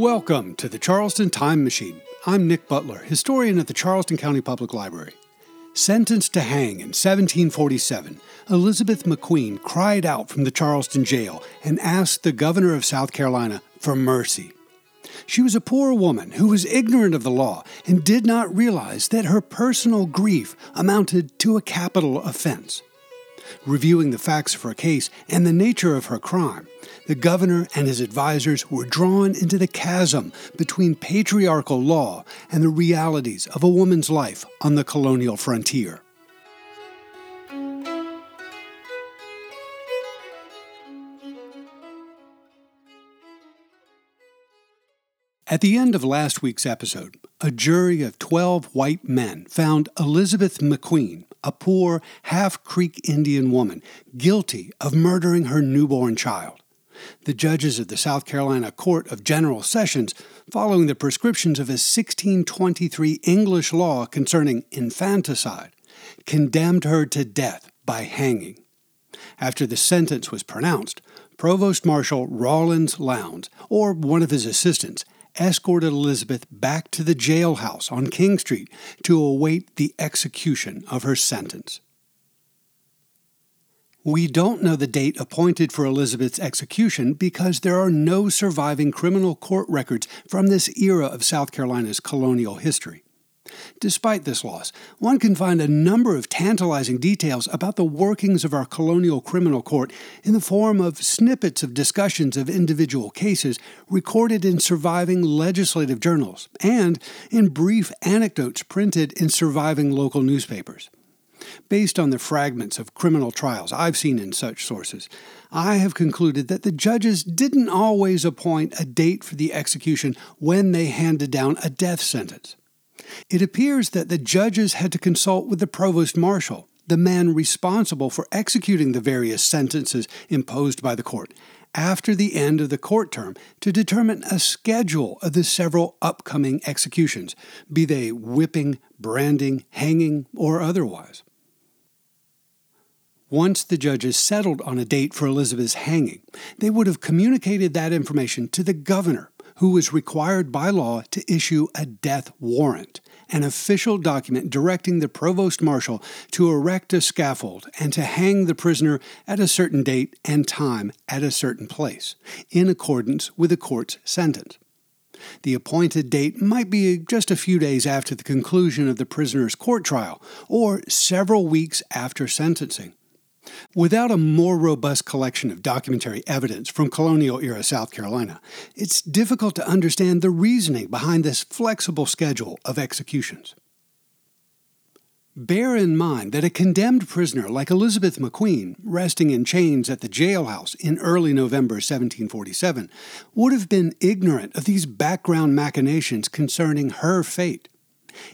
Welcome to the Charleston Time Machine. I'm Nick Butler, historian at the Charleston County Public Library. Sentenced to hang in 1747, Elizabeth McQueen cried out from the Charleston jail and asked the governor of South Carolina for mercy. She was a poor woman who was ignorant of the law and did not realize that her personal grief amounted to a capital offense. Reviewing the facts of her case and the nature of her crime, the governor and his advisers were drawn into the chasm between patriarchal law and the realities of a woman's life on the colonial frontier. At the end of last week's episode, a jury of 12 white men found Elizabeth McQueen, a poor half Creek Indian woman, guilty of murdering her newborn child. The judges of the South Carolina Court of General Sessions, following the prescriptions of a 1623 English law concerning infanticide, condemned her to death by hanging. After the sentence was pronounced, Provost Marshal Rawlins Lowndes, or one of his assistants, escorted Elizabeth back to the jailhouse on King Street to await the execution of her sentence. We don't know the date appointed for Elizabeth's execution because there are no surviving criminal court records from this era of South Carolina's colonial history. Despite this loss, one can find a number of tantalizing details about the workings of our colonial criminal court in the form of snippets of discussions of individual cases recorded in surviving legislative journals and in brief anecdotes printed in surviving local newspapers. Based on the fragments of criminal trials I've seen in such sources, I have concluded that the judges didn't always appoint a date for the execution when they handed down a death sentence. It appears that the judges had to consult with the provost marshal, the man responsible for executing the various sentences imposed by the court, after the end of the court term to determine a schedule of the several upcoming executions, be they whipping, branding, hanging, or otherwise. Once the judges settled on a date for Elizabeth's hanging, they would have communicated that information to the governor, who was required by law to issue a death warrant, an official document directing the provost marshal to erect a scaffold and to hang the prisoner at a certain date and time at a certain place, in accordance with the court's sentence. The appointed date might be just a few days after the conclusion of the prisoner's court trial, or several weeks after sentencing. Without a more robust collection of documentary evidence from colonial era South Carolina, it's difficult to understand the reasoning behind this flexible schedule of executions. Bear in mind that a condemned prisoner like Elizabeth McQueen, resting in chains at the jailhouse in early November 1747, would have been ignorant of these background machinations concerning her fate.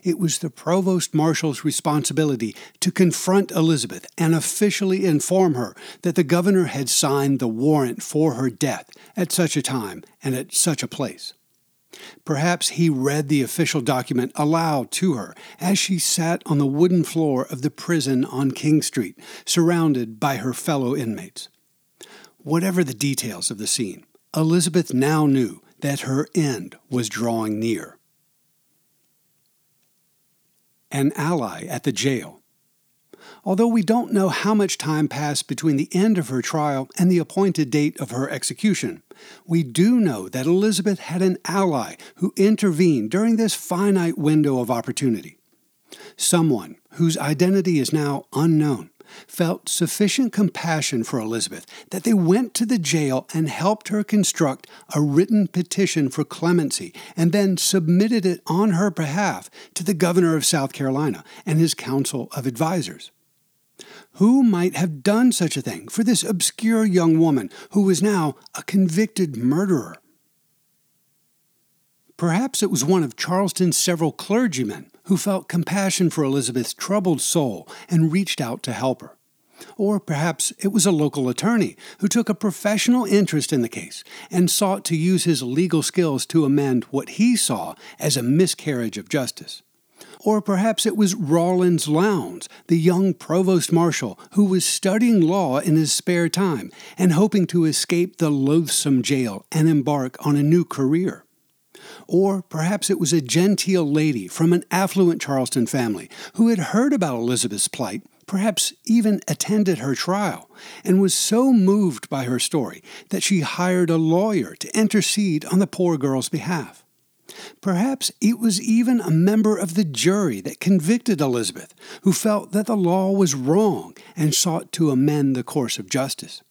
It was the provost marshal's responsibility to confront Elizabeth and officially inform her that the governor had signed the warrant for her death at such a time and at such a place. Perhaps he read the official document aloud to her as she sat on the wooden floor of the prison on King Street, surrounded by her fellow inmates. Whatever the details of the scene, Elizabeth now knew that her end was drawing near an ally at the jail. Although we don't know how much time passed between the end of her trial and the appointed date of her execution, we do know that Elizabeth had an ally who intervened during this finite window of opportunity. Someone whose identity is now unknown felt sufficient compassion for Elizabeth that they went to the jail and helped her construct a written petition for clemency and then submitted it on her behalf to the governor of South Carolina and his council of advisers. Who might have done such a thing for this obscure young woman who was now a convicted murderer? Perhaps it was one of Charleston's several clergymen who felt compassion for Elizabeth's troubled soul and reached out to help her. Or perhaps it was a local attorney who took a professional interest in the case and sought to use his legal skills to amend what he saw as a miscarriage of justice. Or perhaps it was Rawlins Lowndes, the young provost marshal who was studying law in his spare time and hoping to escape the loathsome jail and embark on a new career. Or perhaps it was a genteel lady from an affluent Charleston family who had heard about Elizabeth's plight, perhaps even attended her trial, and was so moved by her story that she hired a lawyer to intercede on the poor girl's behalf. Perhaps it was even a member of the jury that convicted Elizabeth, who felt that the law was wrong and sought to amend the course of justice.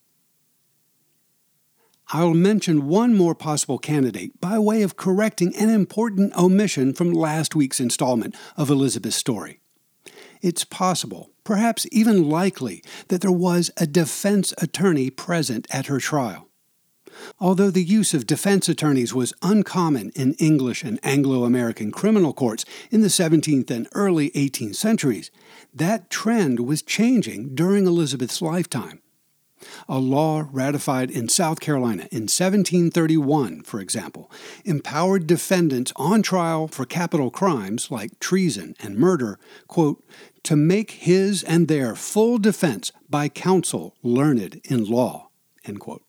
I'll mention one more possible candidate by way of correcting an important omission from last week's installment of Elizabeth's story. It's possible, perhaps even likely, that there was a defense attorney present at her trial. Although the use of defense attorneys was uncommon in English and Anglo American criminal courts in the 17th and early 18th centuries, that trend was changing during Elizabeth's lifetime. A law ratified in South Carolina in 1731, for example, empowered defendants on trial for capital crimes like treason and murder, quote, to make his and their full defense by counsel learned in law, end quote.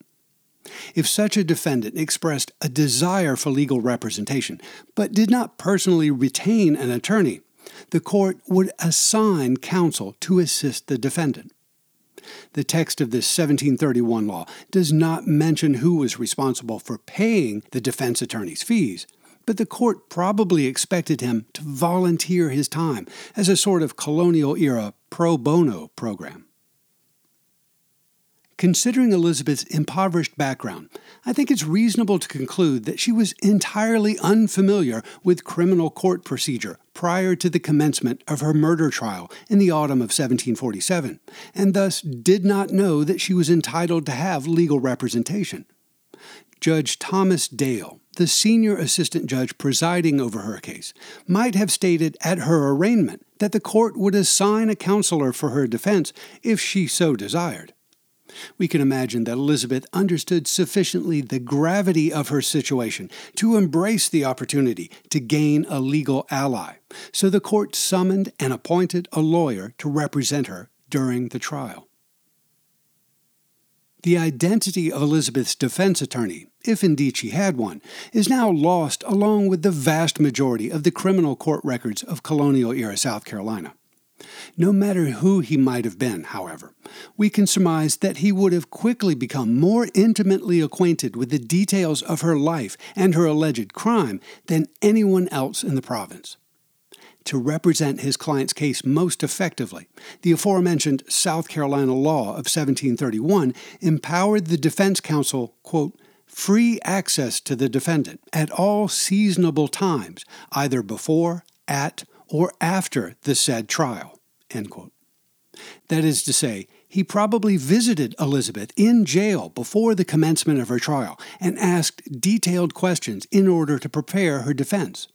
If such a defendant expressed a desire for legal representation, but did not personally retain an attorney, the court would assign counsel to assist the defendant. The text of this 1731 law does not mention who was responsible for paying the defense attorney's fees, but the court probably expected him to volunteer his time as a sort of colonial era pro bono program. Considering Elizabeth's impoverished background, I think it's reasonable to conclude that she was entirely unfamiliar with criminal court procedure prior to the commencement of her murder trial in the autumn of 1747, and thus did not know that she was entitled to have legal representation. Judge Thomas Dale, the senior assistant judge presiding over her case, might have stated at her arraignment that the court would assign a counselor for her defense if she so desired. We can imagine that Elizabeth understood sufficiently the gravity of her situation to embrace the opportunity to gain a legal ally, so the court summoned and appointed a lawyer to represent her during the trial. The identity of Elizabeth's defense attorney, if indeed she had one, is now lost along with the vast majority of the criminal court records of colonial era South Carolina. No matter who he might have been, however, we can surmise that he would have quickly become more intimately acquainted with the details of her life and her alleged crime than anyone else in the province. To represent his client's case most effectively, the aforementioned South Carolina law of 1731 empowered the defense counsel, quote, free access to the defendant at all seasonable times, either before, at, or after the said trial. That is to say, he probably visited Elizabeth in jail before the commencement of her trial and asked detailed questions in order to prepare her defense.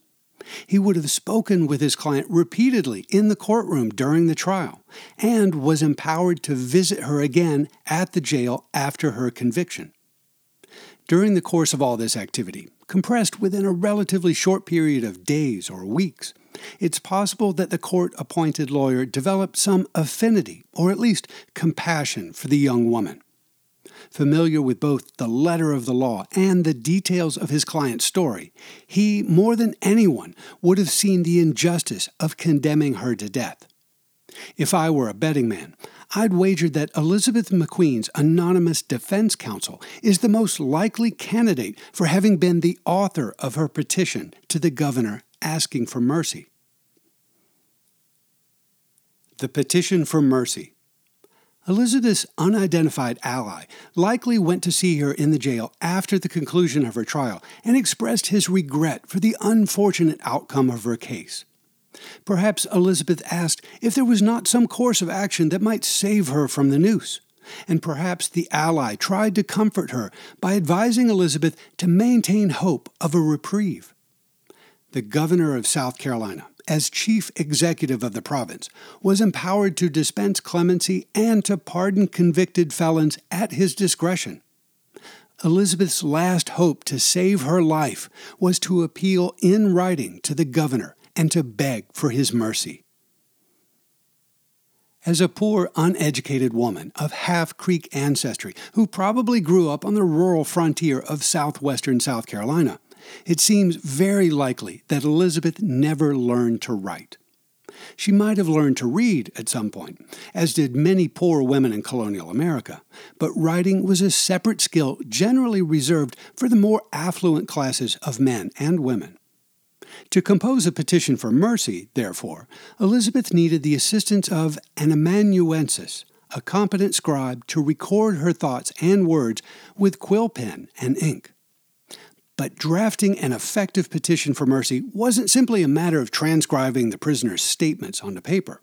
He would have spoken with his client repeatedly in the courtroom during the trial and was empowered to visit her again at the jail after her conviction. During the course of all this activity, compressed within a relatively short period of days or weeks, it's possible that the court appointed lawyer developed some affinity, or at least compassion, for the young woman. Familiar with both the letter of the law and the details of his client's story, he, more than anyone, would have seen the injustice of condemning her to death. If I were a betting man, I'd wager that Elizabeth McQueen's anonymous defense counsel is the most likely candidate for having been the author of her petition to the governor asking for mercy. The petition for mercy. Elizabeth's unidentified ally likely went to see her in the jail after the conclusion of her trial and expressed his regret for the unfortunate outcome of her case. Perhaps Elizabeth asked if there was not some course of action that might save her from the noose. And perhaps the ally tried to comfort her by advising Elizabeth to maintain hope of a reprieve. The governor of South Carolina, as chief executive of the province, was empowered to dispense clemency and to pardon convicted felons at his discretion. Elizabeth's last hope to save her life was to appeal in writing to the governor and to beg for his mercy. As a poor, uneducated woman of half Creek ancestry who probably grew up on the rural frontier of southwestern South Carolina, it seems very likely that Elizabeth never learned to write. She might have learned to read at some point, as did many poor women in colonial America, but writing was a separate skill generally reserved for the more affluent classes of men and women. To compose a petition for mercy, therefore, Elizabeth needed the assistance of an amanuensis, a competent scribe to record her thoughts and words with quill pen and ink. But drafting an effective petition for mercy wasn't simply a matter of transcribing the prisoner's statements onto paper.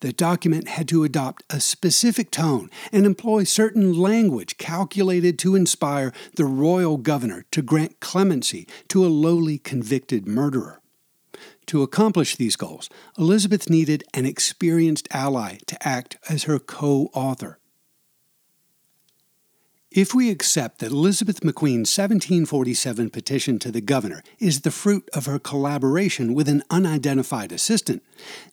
The document had to adopt a specific tone and employ certain language calculated to inspire the royal governor to grant clemency to a lowly convicted murderer. To accomplish these goals, Elizabeth needed an experienced ally to act as her co author. If we accept that Elizabeth McQueen's 1747 petition to the governor is the fruit of her collaboration with an unidentified assistant,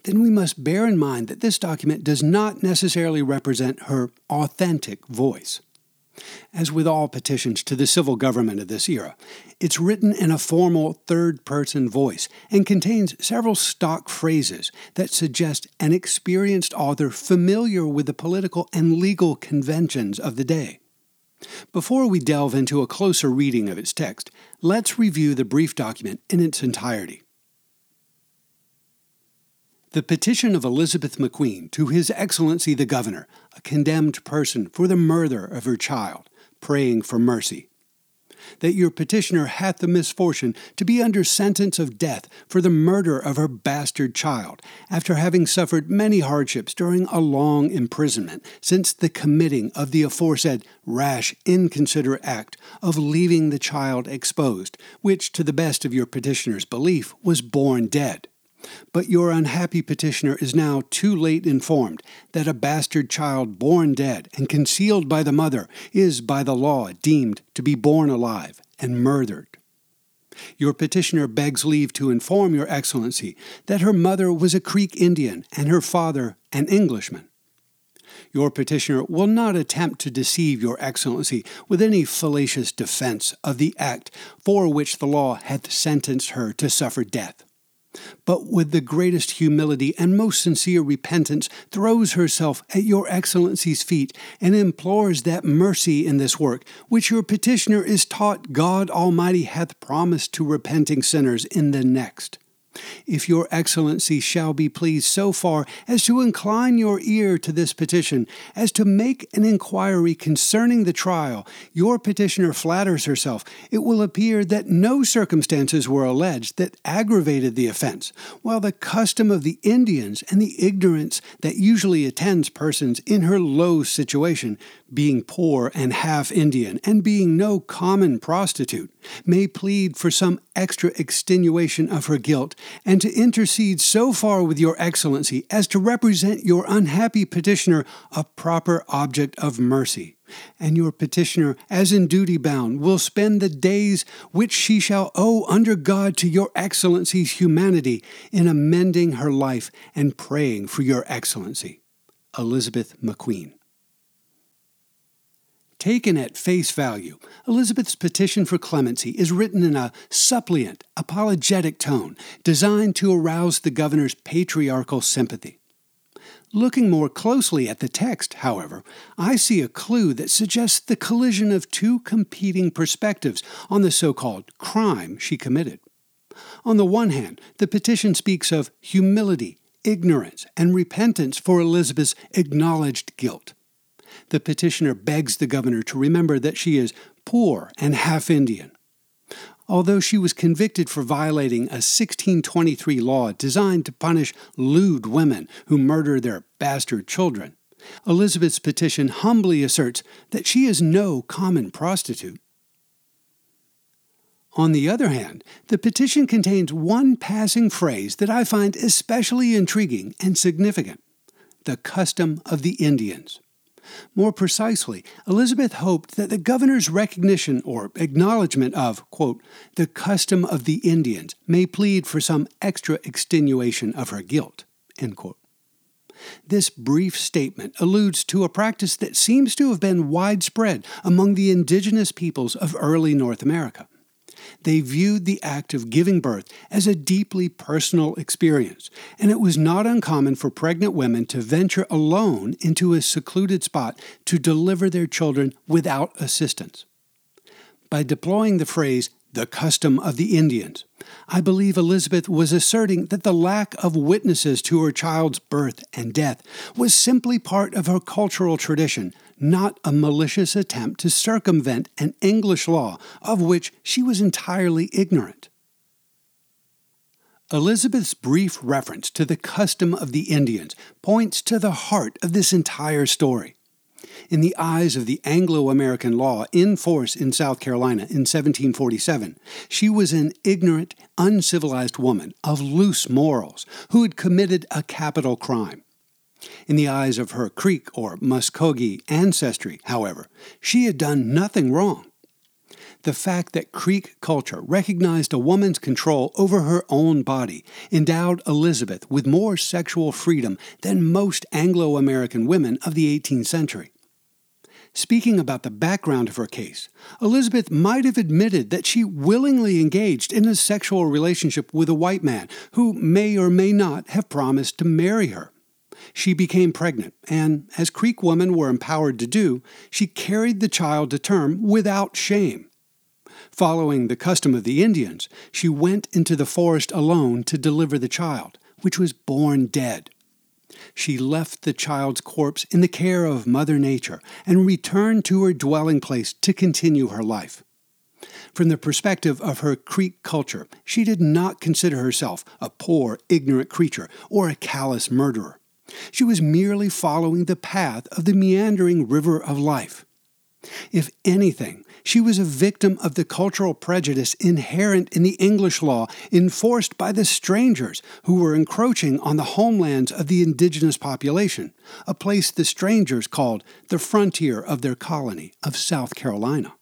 then we must bear in mind that this document does not necessarily represent her authentic voice. As with all petitions to the civil government of this era, it's written in a formal third person voice and contains several stock phrases that suggest an experienced author familiar with the political and legal conventions of the day. Before we delve into a closer reading of its text, let's review the brief document in its entirety. The petition of Elizabeth McQueen to His Excellency the Governor, a condemned person for the murder of her child, praying for mercy that your petitioner hath the misfortune to be under sentence of death for the murder of her bastard child, after having suffered many hardships during a long imprisonment since the committing of the aforesaid rash, inconsiderate act of leaving the child exposed, which, to the best of your petitioner's belief, was born dead. But your unhappy petitioner is now too late informed that a bastard child born dead and concealed by the mother is by the law deemed to be born alive and murdered. Your petitioner begs leave to inform Your Excellency that her mother was a Creek Indian and her father an Englishman. Your petitioner will not attempt to deceive Your Excellency with any fallacious defense of the act for which the law hath sentenced her to suffer death but with the greatest humility and most sincere repentance throws herself at your Excellency's feet and implores that mercy in this work, which your petitioner is taught God Almighty hath promised to repenting sinners in the next if your excellency shall be pleased so far as to incline your ear to this petition, as to make an inquiry concerning the trial, your petitioner flatters herself. It will appear that no circumstances were alleged that aggravated the offense, while the custom of the Indians and the ignorance that usually attends persons in her low situation being poor and half Indian, and being no common prostitute, may plead for some extra extenuation of her guilt, and to intercede so far with your Excellency as to represent your unhappy petitioner a proper object of mercy. And your petitioner, as in duty bound, will spend the days which she shall owe under God to your Excellency's humanity in amending her life and praying for your Excellency. Elizabeth McQueen. Taken at face value, Elizabeth's petition for clemency is written in a suppliant, apologetic tone designed to arouse the governor's patriarchal sympathy. Looking more closely at the text, however, I see a clue that suggests the collision of two competing perspectives on the so called crime she committed. On the one hand, the petition speaks of humility, ignorance, and repentance for Elizabeth's acknowledged guilt the petitioner begs the governor to remember that she is poor and half Indian. Although she was convicted for violating a 1623 law designed to punish lewd women who murder their bastard children, Elizabeth's petition humbly asserts that she is no common prostitute. On the other hand, the petition contains one passing phrase that I find especially intriguing and significant the custom of the Indians. More precisely, Elizabeth hoped that the governor's recognition or acknowledgement of, quote, the custom of the Indians may plead for some extra extenuation of her guilt, end quote. This brief statement alludes to a practice that seems to have been widespread among the indigenous peoples of early North America. They viewed the act of giving birth as a deeply personal experience, and it was not uncommon for pregnant women to venture alone into a secluded spot to deliver their children without assistance. By deploying the phrase, the custom of the Indians, I believe Elizabeth was asserting that the lack of witnesses to her child's birth and death was simply part of her cultural tradition, not a malicious attempt to circumvent an English law of which she was entirely ignorant. Elizabeth's brief reference to the custom of the Indians points to the heart of this entire story in the eyes of the Anglo American law in force in South Carolina in 1747, she was an ignorant, uncivilized woman of loose morals who had committed a capital crime. In the eyes of her Creek or Muskogee ancestry, however, she had done nothing wrong. The fact that Creek culture recognized a woman's control over her own body endowed Elizabeth with more sexual freedom than most Anglo American women of the 18th century. Speaking about the background of her case, Elizabeth might have admitted that she willingly engaged in a sexual relationship with a white man who may or may not have promised to marry her. She became pregnant, and, as Creek women were empowered to do, she carried the child to term without shame. Following the custom of the Indians, she went into the forest alone to deliver the child, which was born dead she left the child's corpse in the care of Mother Nature and returned to her dwelling place to continue her life. From the perspective of her Creek culture, she did not consider herself a poor, ignorant creature or a callous murderer. She was merely following the path of the meandering river of life. If anything, she was a victim of the cultural prejudice inherent in the English law enforced by the strangers who were encroaching on the homelands of the indigenous population, a place the strangers called the frontier of their colony of South Carolina.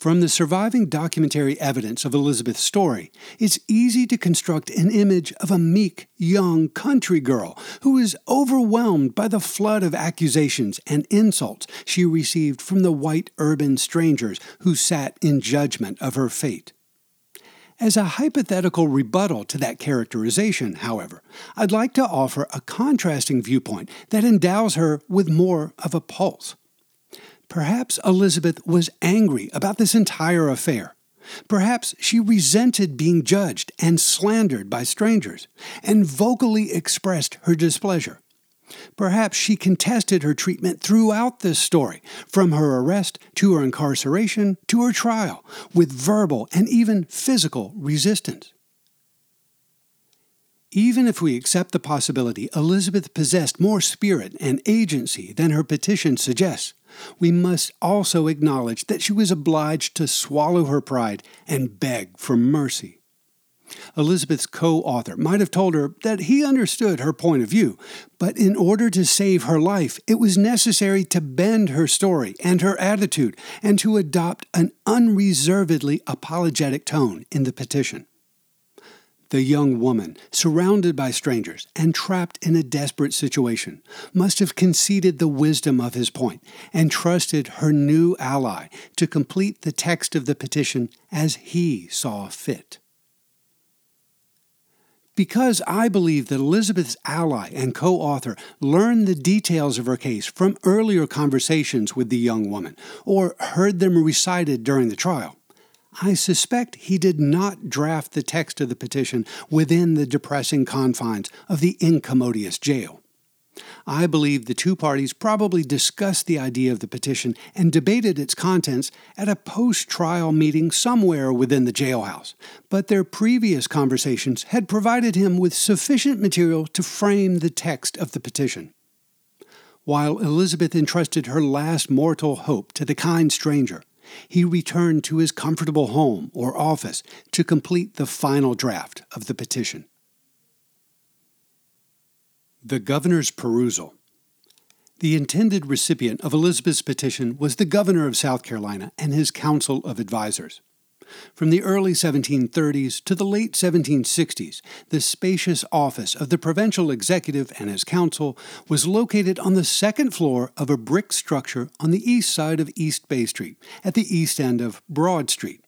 From the surviving documentary evidence of Elizabeth's story, it's easy to construct an image of a meek, young country girl who is overwhelmed by the flood of accusations and insults she received from the white urban strangers who sat in judgment of her fate. As a hypothetical rebuttal to that characterization, however, I'd like to offer a contrasting viewpoint that endows her with more of a pulse. Perhaps Elizabeth was angry about this entire affair. Perhaps she resented being judged and slandered by strangers, and vocally expressed her displeasure. Perhaps she contested her treatment throughout this story, from her arrest to her incarceration to her trial, with verbal and even physical resistance. Even if we accept the possibility Elizabeth possessed more spirit and agency than her petition suggests, we must also acknowledge that she was obliged to swallow her pride and beg for mercy. Elizabeth's co author might have told her that he understood her point of view, but in order to save her life, it was necessary to bend her story and her attitude and to adopt an unreservedly apologetic tone in the petition. The young woman, surrounded by strangers and trapped in a desperate situation, must have conceded the wisdom of his point and trusted her new ally to complete the text of the petition as he saw fit. Because I believe that Elizabeth's ally and co author learned the details of her case from earlier conversations with the young woman or heard them recited during the trial, I suspect he did not draft the text of the petition within the depressing confines of the incommodious jail. I believe the two parties probably discussed the idea of the petition and debated its contents at a post trial meeting somewhere within the jailhouse, but their previous conversations had provided him with sufficient material to frame the text of the petition. While Elizabeth entrusted her last mortal hope to the kind stranger, he returned to his comfortable home or office to complete the final draft of the petition. The Governor's Perusal The intended recipient of Elizabeth's petition was the Governor of South Carolina and his Council of Advisers. From the early 1730s to the late 1760s, the spacious office of the provincial executive and his council was located on the second floor of a brick structure on the east side of East Bay Street, at the east end of Broad Street.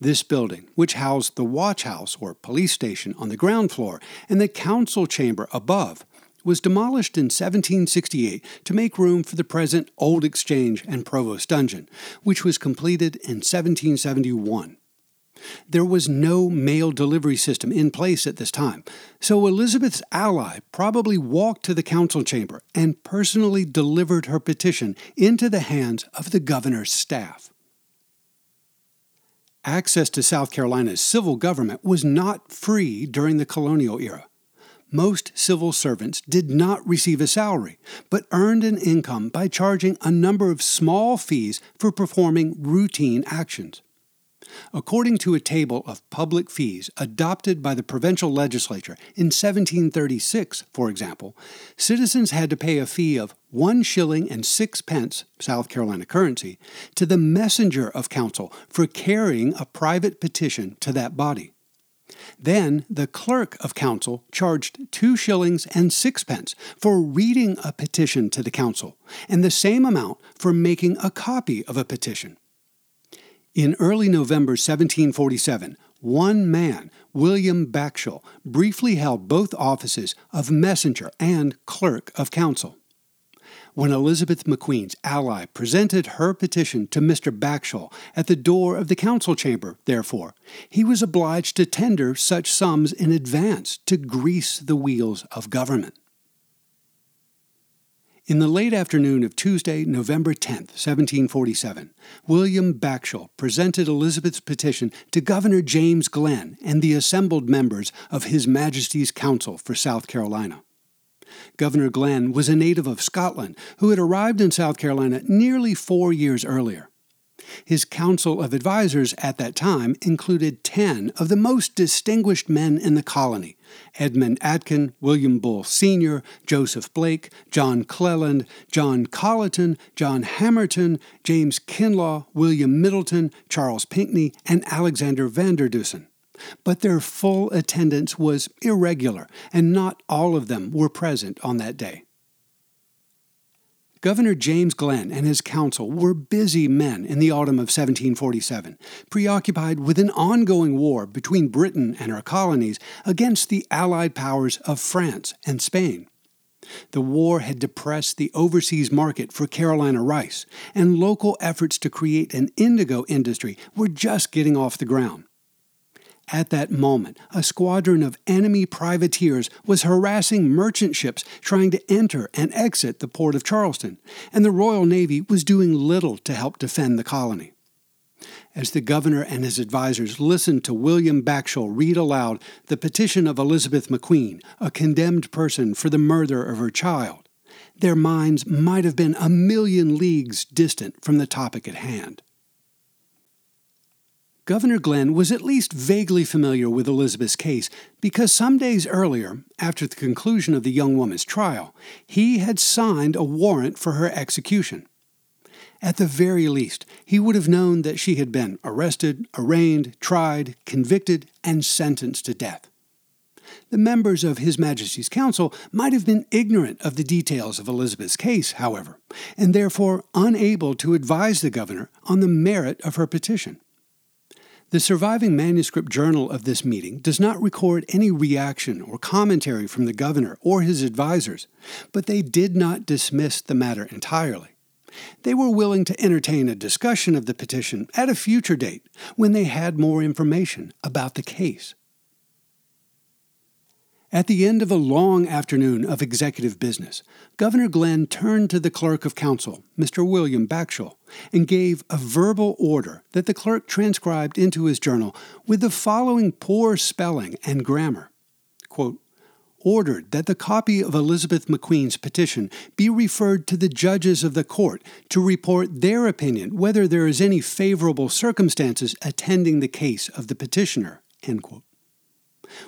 This building, which housed the watch house or police station on the ground floor and the council chamber above, was demolished in 1768 to make room for the present Old Exchange and Provost Dungeon, which was completed in 1771. There was no mail delivery system in place at this time, so Elizabeth's ally probably walked to the council chamber and personally delivered her petition into the hands of the governor's staff. Access to South Carolina's civil government was not free during the colonial era most civil servants did not receive a salary, but earned an income by charging a number of small fees for performing routine actions. According to a table of public fees adopted by the provincial legislature in 1736, for example, citizens had to pay a fee of one shilling and six pence, South Carolina currency, to the messenger of council for carrying a private petition to that body. Then the clerk of council charged two shillings and sixpence for reading a petition to the council, and the same amount for making a copy of a petition. In early November 1747, one man, William Backshall, briefly held both offices of messenger and clerk of council. When Elizabeth McQueen's ally presented her petition to Mr. Backshall at the door of the council chamber, therefore, he was obliged to tender such sums in advance to grease the wheels of government. In the late afternoon of Tuesday, November 10, 1747, William Backshall presented Elizabeth's petition to Governor James Glen and the assembled members of His Majesty's Council for South Carolina. Governor Glen was a native of Scotland who had arrived in South Carolina nearly four years earlier. His council of advisers at that time included ten of the most distinguished men in the colony Edmund Atkin, William Bull Sr., Joseph Blake, John Cleland, John Colleton, John Hamerton, James Kinloch, William Middleton, Charles Pinckney, and Alexander Vanderdusen but their full attendance was irregular, and not all of them were present on that day. Governor James Glen and his council were busy men in the autumn of 1747, preoccupied with an ongoing war between Britain and her colonies against the Allied powers of France and Spain. The war had depressed the overseas market for Carolina rice, and local efforts to create an indigo industry were just getting off the ground. At that moment, a squadron of enemy privateers was harassing merchant ships trying to enter and exit the port of Charleston, and the Royal Navy was doing little to help defend the colony. As the governor and his advisers listened to William Backshall read aloud the petition of Elizabeth McQueen, a condemned person for the murder of her child, their minds might have been a million leagues distant from the topic at hand. Governor Glen was at least vaguely familiar with Elizabeth's case because some days earlier, after the conclusion of the young woman's trial, he had signed a warrant for her execution. At the very least, he would have known that she had been arrested, arraigned, tried, convicted, and sentenced to death. The members of His Majesty's Council might have been ignorant of the details of Elizabeth's case, however, and therefore unable to advise the governor on the merit of her petition. The surviving manuscript journal of this meeting does not record any reaction or commentary from the governor or his advisers, but they did not dismiss the matter entirely. They were willing to entertain a discussion of the petition at a future date when they had more information about the case. At the end of a long afternoon of executive business, Governor Glen turned to the clerk of council, Mr. William Backshall, and gave a verbal order that the clerk transcribed into his journal with the following poor spelling and grammar. Quote, ordered that the copy of Elizabeth McQueen's petition be referred to the judges of the court to report their opinion whether there is any favorable circumstances attending the case of the petitioner. End quote.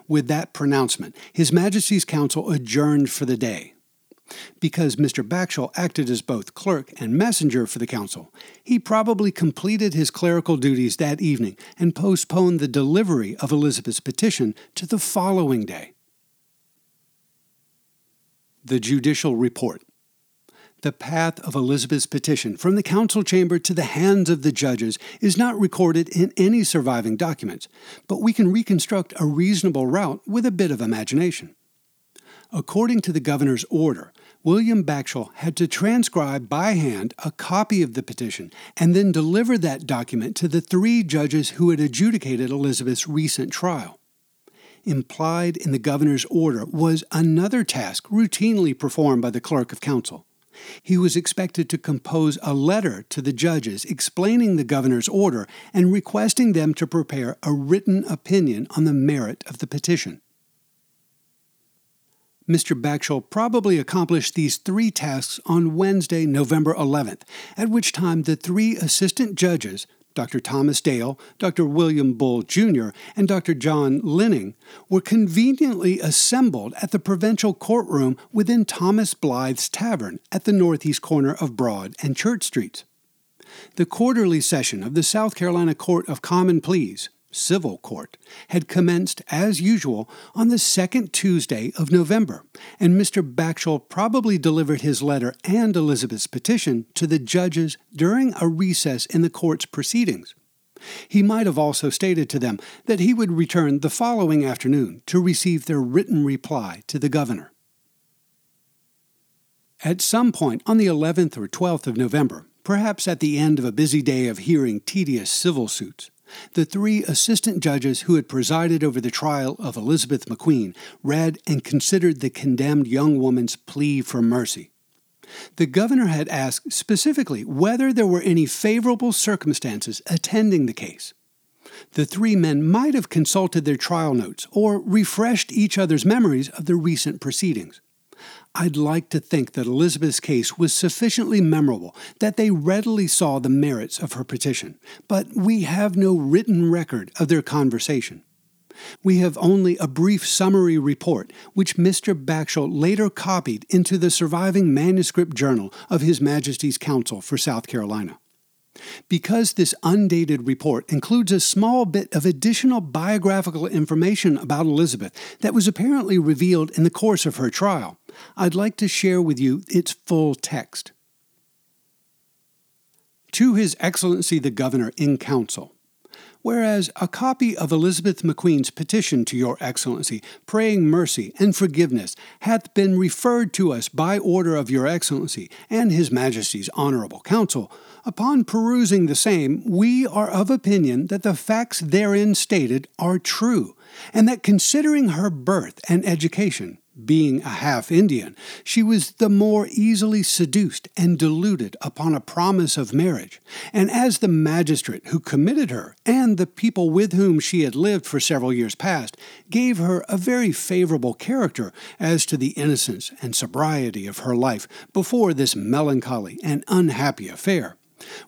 With that pronouncement, His Majesty's Council adjourned for the day. Because Mr. Backshall acted as both clerk and messenger for the council, he probably completed his clerical duties that evening and postponed the delivery of Elizabeth's petition to the following day. The Judicial Report the path of Elizabeth's petition from the council chamber to the hands of the judges is not recorded in any surviving documents, but we can reconstruct a reasonable route with a bit of imagination. According to the governor's order, William Backshall had to transcribe by hand a copy of the petition and then deliver that document to the three judges who had adjudicated Elizabeth's recent trial. Implied in the governor's order was another task routinely performed by the clerk of council. He was expected to compose a letter to the judges explaining the governor's order and requesting them to prepare a written opinion on the merit of the petition. Mr. Backshall probably accomplished these three tasks on Wednesday, November 11th, at which time the three assistant judges, Dr. Thomas Dale, Dr. William Bull Jr., and Dr. John Linning, were conveniently assembled at the provincial courtroom within Thomas Blythe's Tavern at the northeast corner of Broad and Church Streets. The quarterly session of the South Carolina Court of Common Pleas civil court had commenced as usual on the second Tuesday of November, and Mr. Backshall probably delivered his letter and Elizabeth's petition to the judges during a recess in the court's proceedings. He might have also stated to them that he would return the following afternoon to receive their written reply to the governor. At some point on the 11th or 12th of November, perhaps at the end of a busy day of hearing tedious civil suits, the three assistant judges who had presided over the trial of Elizabeth McQueen read and considered the condemned young woman's plea for mercy. The governor had asked specifically whether there were any favorable circumstances attending the case. The three men might have consulted their trial notes or refreshed each other's memories of the recent proceedings. I'd like to think that Elizabeth's case was sufficiently memorable that they readily saw the merits of her petition, but we have no written record of their conversation. We have only a brief summary report, which Mr. Backshall later copied into the surviving manuscript journal of His Majesty's Council for South Carolina. Because this undated report includes a small bit of additional biographical information about Elizabeth that was apparently revealed in the course of her trial, I'd like to share with you its full text. To His Excellency the Governor in Council. Whereas a copy of Elizabeth McQueen's petition to Your Excellency, praying mercy and forgiveness, hath been referred to us by order of Your Excellency and His Majesty's Honorable Council, upon perusing the same, we are of opinion that the facts therein stated are true, and that considering her birth and education, being a half Indian, she was the more easily seduced and deluded upon a promise of marriage. And as the magistrate who committed her, and the people with whom she had lived for several years past, gave her a very favorable character as to the innocence and sobriety of her life before this melancholy and unhappy affair.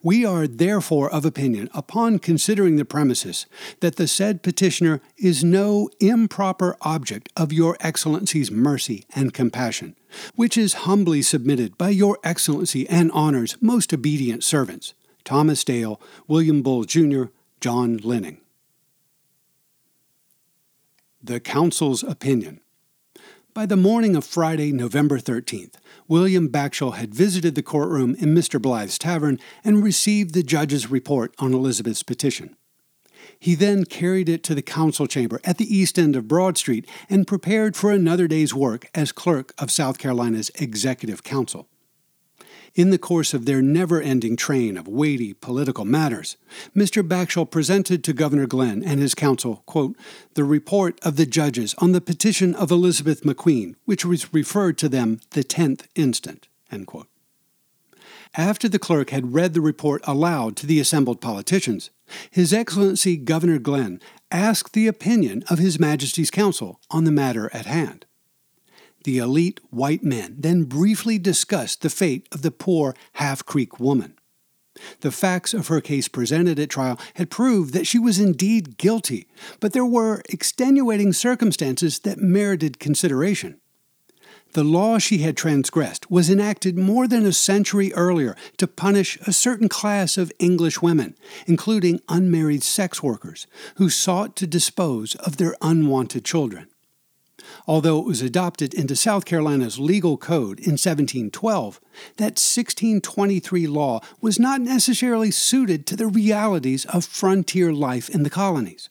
We are therefore of opinion, upon considering the premises, that the said petitioner is no improper object of Your Excellency's mercy and compassion, which is humbly submitted by Your Excellency and Honor's most obedient servants, Thomas Dale, William Bull, Jr., John Linning. The Council's Opinion. By the morning of Friday, November 13th, William Backshall had visited the courtroom in Mr. Blythe's tavern and received the judge's report on Elizabeth's petition. He then carried it to the council chamber at the east end of Broad Street and prepared for another day's work as clerk of South Carolina's Executive Council in the course of their never ending train of weighty political matters, Mr. Backshall presented to Governor Glen and his council, quote, the report of the judges on the petition of Elizabeth McQueen, which was referred to them the 10th instant. After the clerk had read the report aloud to the assembled politicians, His Excellency Governor Glen asked the opinion of His Majesty's Council on the matter at hand the elite white men then briefly discussed the fate of the poor Half Creek woman. The facts of her case presented at trial had proved that she was indeed guilty, but there were extenuating circumstances that merited consideration. The law she had transgressed was enacted more than a century earlier to punish a certain class of English women, including unmarried sex workers, who sought to dispose of their unwanted children. Although it was adopted into South Carolina's legal code in 1712, that 1623 law was not necessarily suited to the realities of frontier life in the colonies.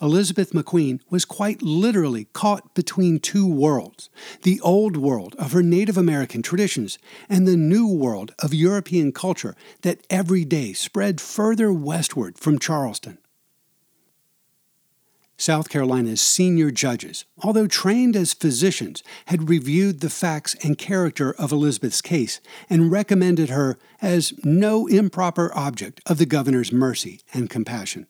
Elizabeth McQueen was quite literally caught between two worlds the old world of her Native American traditions and the new world of European culture that every day spread further westward from Charleston. South Carolina's senior judges, although trained as physicians, had reviewed the facts and character of Elizabeth's case and recommended her as no improper object of the governor's mercy and compassion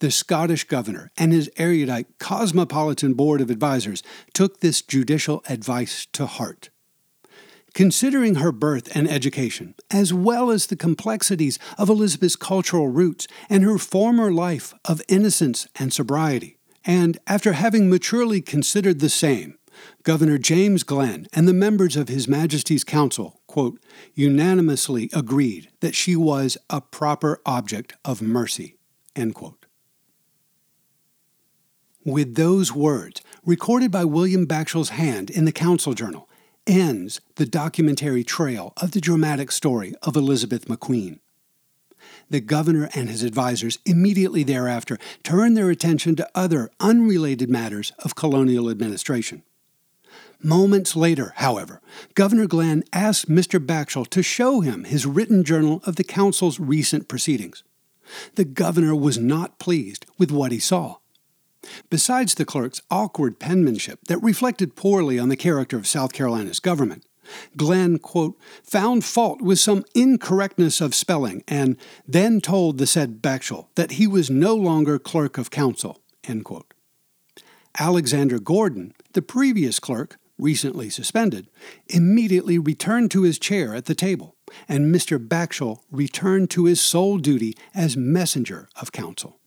the Scottish governor and his erudite cosmopolitan board of advisers took this judicial advice to heart. Considering her birth and education, as well as the complexities of Elizabeth's cultural roots and her former life of innocence and sobriety, and after having maturely considered the same, Governor James Glen and the members of His Majesty's Council, quote, unanimously agreed that she was a proper object of mercy. End quote. With those words, recorded by William Bagshawe's hand in the Council Journal, ends the documentary trail of the dramatic story of Elizabeth McQueen. The governor and his advisers immediately thereafter turned their attention to other unrelated matters of colonial administration. Moments later, however, Governor Glen asked Mr. Bagshawe to show him his written journal of the council's recent proceedings. The governor was not pleased with what he saw. Besides the clerk's awkward penmanship that reflected poorly on the character of South Carolina's government, Glen, quote, found fault with some incorrectness of spelling and then told the said Bagshawe that he was no longer clerk of council, end quote. Alexander Gordon, the previous clerk, recently suspended, immediately returned to his chair at the table, and Mr. Bagshawe returned to his sole duty as messenger of council.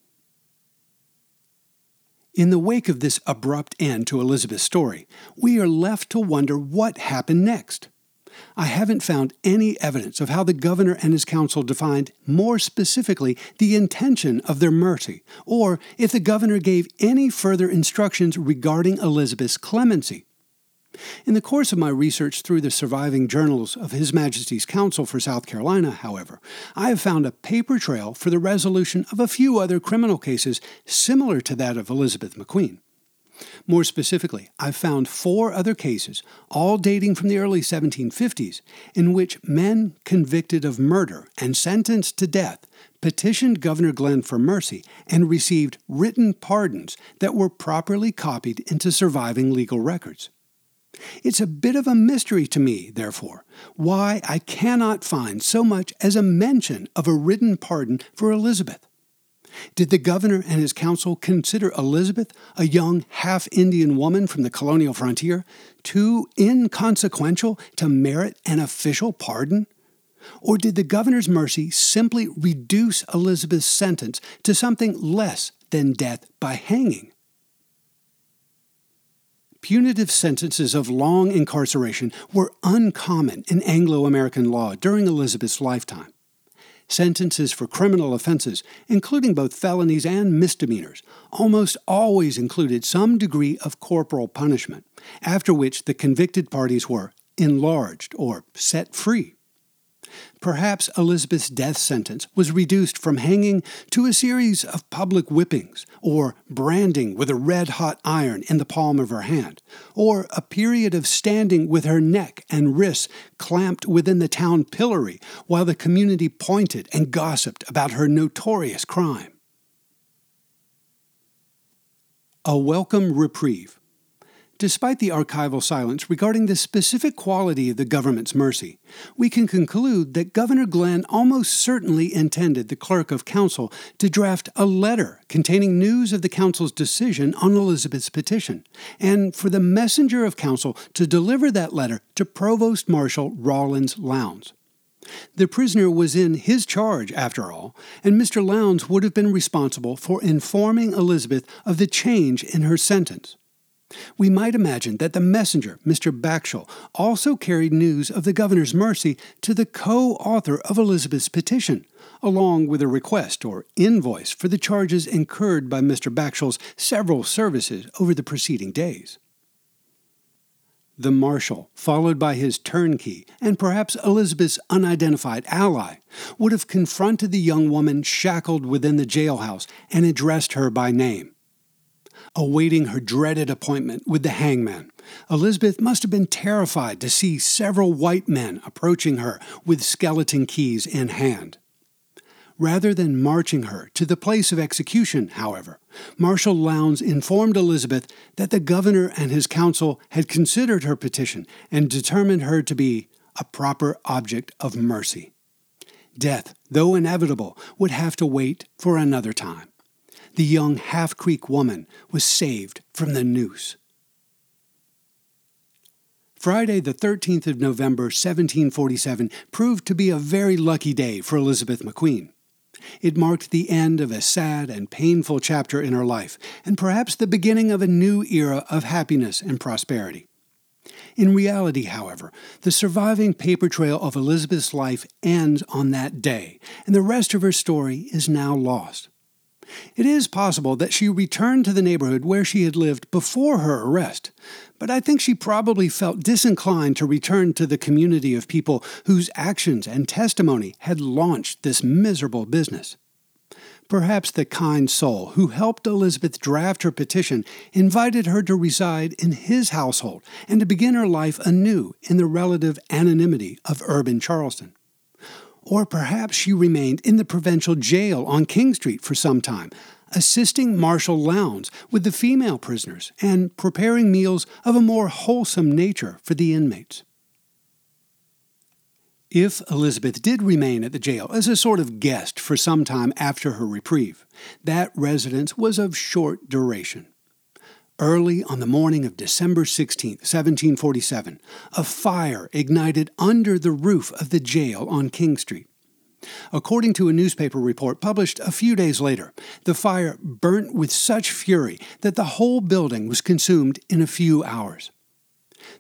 In the wake of this abrupt end to Elizabeth's story, we are left to wonder what happened next. I haven't found any evidence of how the governor and his council defined more specifically the intention of their mercy, or if the governor gave any further instructions regarding Elizabeth's clemency. In the course of my research through the surviving journals of His Majesty's Council for South Carolina, however, I have found a paper trail for the resolution of a few other criminal cases similar to that of Elizabeth McQueen. More specifically, I've found four other cases, all dating from the early 1750s, in which men convicted of murder and sentenced to death petitioned Governor Glen for mercy and received written pardons that were properly copied into surviving legal records. It's a bit of a mystery to me, therefore, why I cannot find so much as a mention of a written pardon for Elizabeth. Did the governor and his council consider Elizabeth, a young half Indian woman from the colonial frontier, too inconsequential to merit an official pardon? Or did the governor's mercy simply reduce Elizabeth's sentence to something less than death by hanging? Punitive sentences of long incarceration were uncommon in Anglo American law during Elizabeth's lifetime. Sentences for criminal offenses, including both felonies and misdemeanors, almost always included some degree of corporal punishment, after which the convicted parties were enlarged or set free. Perhaps Elizabeth's death sentence was reduced from hanging to a series of public whippings, or branding with a red hot iron in the palm of her hand, or a period of standing with her neck and wrists clamped within the town pillory while the community pointed and gossiped about her notorious crime. A welcome reprieve. Despite the archival silence regarding the specific quality of the government's mercy, we can conclude that Governor Glen almost certainly intended the clerk of council to draft a letter containing news of the council's decision on Elizabeth's petition, and for the messenger of council to deliver that letter to Provost Marshal Rawlins Lowndes. The prisoner was in his charge, after all, and Mr. Lowndes would have been responsible for informing Elizabeth of the change in her sentence. We might imagine that the messenger, Mr. Bagshawe, also carried news of the governor's mercy to the co author of Elizabeth's petition, along with a request or invoice for the charges incurred by Mr. Bagshawe's several services over the preceding days. The marshal, followed by his turnkey and perhaps Elizabeth's unidentified ally, would have confronted the young woman shackled within the jailhouse and addressed her by name awaiting her dreaded appointment with the hangman. Elizabeth must have been terrified to see several white men approaching her with skeleton keys in hand. Rather than marching her to the place of execution, however, Marshal Lowndes informed Elizabeth that the governor and his council had considered her petition and determined her to be a proper object of mercy. Death, though inevitable, would have to wait for another time the young Half Creek woman was saved from the noose. Friday, the 13th of November, 1747, proved to be a very lucky day for Elizabeth McQueen. It marked the end of a sad and painful chapter in her life, and perhaps the beginning of a new era of happiness and prosperity. In reality, however, the surviving paper trail of Elizabeth's life ends on that day, and the rest of her story is now lost. It is possible that she returned to the neighborhood where she had lived before her arrest, but I think she probably felt disinclined to return to the community of people whose actions and testimony had launched this miserable business. Perhaps the kind soul who helped Elizabeth draft her petition invited her to reside in his household and to begin her life anew in the relative anonymity of urban Charleston. Or perhaps she remained in the provincial jail on King Street for some time, assisting Marshal Lowndes with the female prisoners and preparing meals of a more wholesome nature for the inmates. If Elizabeth did remain at the jail as a sort of guest for some time after her reprieve, that residence was of short duration. Early on the morning of December 16, 1747, a fire ignited under the roof of the jail on King Street. According to a newspaper report published a few days later, the fire burnt with such fury that the whole building was consumed in a few hours.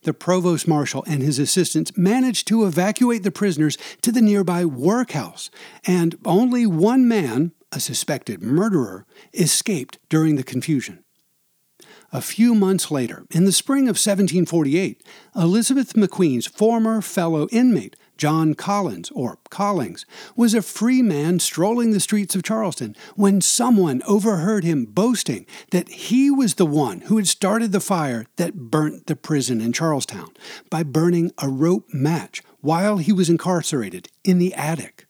The provost marshal and his assistants managed to evacuate the prisoners to the nearby workhouse, and only one man, a suspected murderer, escaped during the confusion. A few months later, in the spring of 1748, Elizabeth McQueen's former fellow inmate, John Collins, or Collings, was a free man strolling the streets of Charleston when someone overheard him boasting that he was the one who had started the fire that burnt the prison in Charlestown by burning a rope match while he was incarcerated in the attic.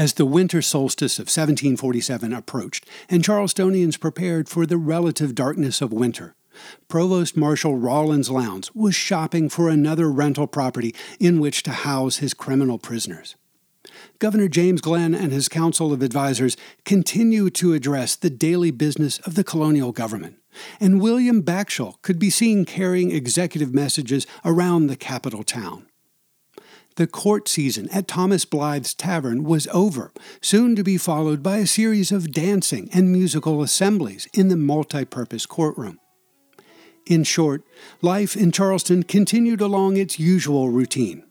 As the winter solstice of 1747 approached and Charlestonians prepared for the relative darkness of winter, Provost Marshal Rawlins Lowndes was shopping for another rental property in which to house his criminal prisoners. Governor James Glen and his council of advisers continued to address the daily business of the colonial government, and William Bagshawe could be seen carrying executive messages around the capital town. The court season at Thomas Blythe's Tavern was over, soon to be followed by a series of dancing and musical assemblies in the multi purpose courtroom. In short, life in Charleston continued along its usual routine.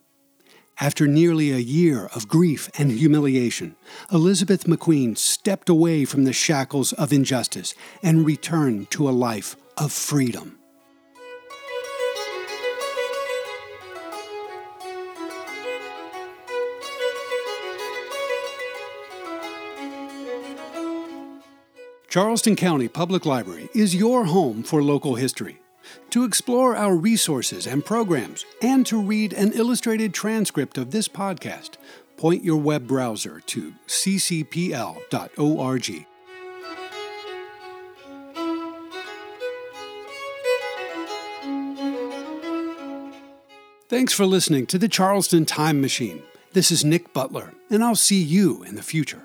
After nearly a year of grief and humiliation, Elizabeth McQueen stepped away from the shackles of injustice and returned to a life of freedom. Charleston County Public Library is your home for local history. To explore our resources and programs, and to read an illustrated transcript of this podcast, point your web browser to ccpl.org. Thanks for listening to the Charleston Time Machine. This is Nick Butler, and I'll see you in the future.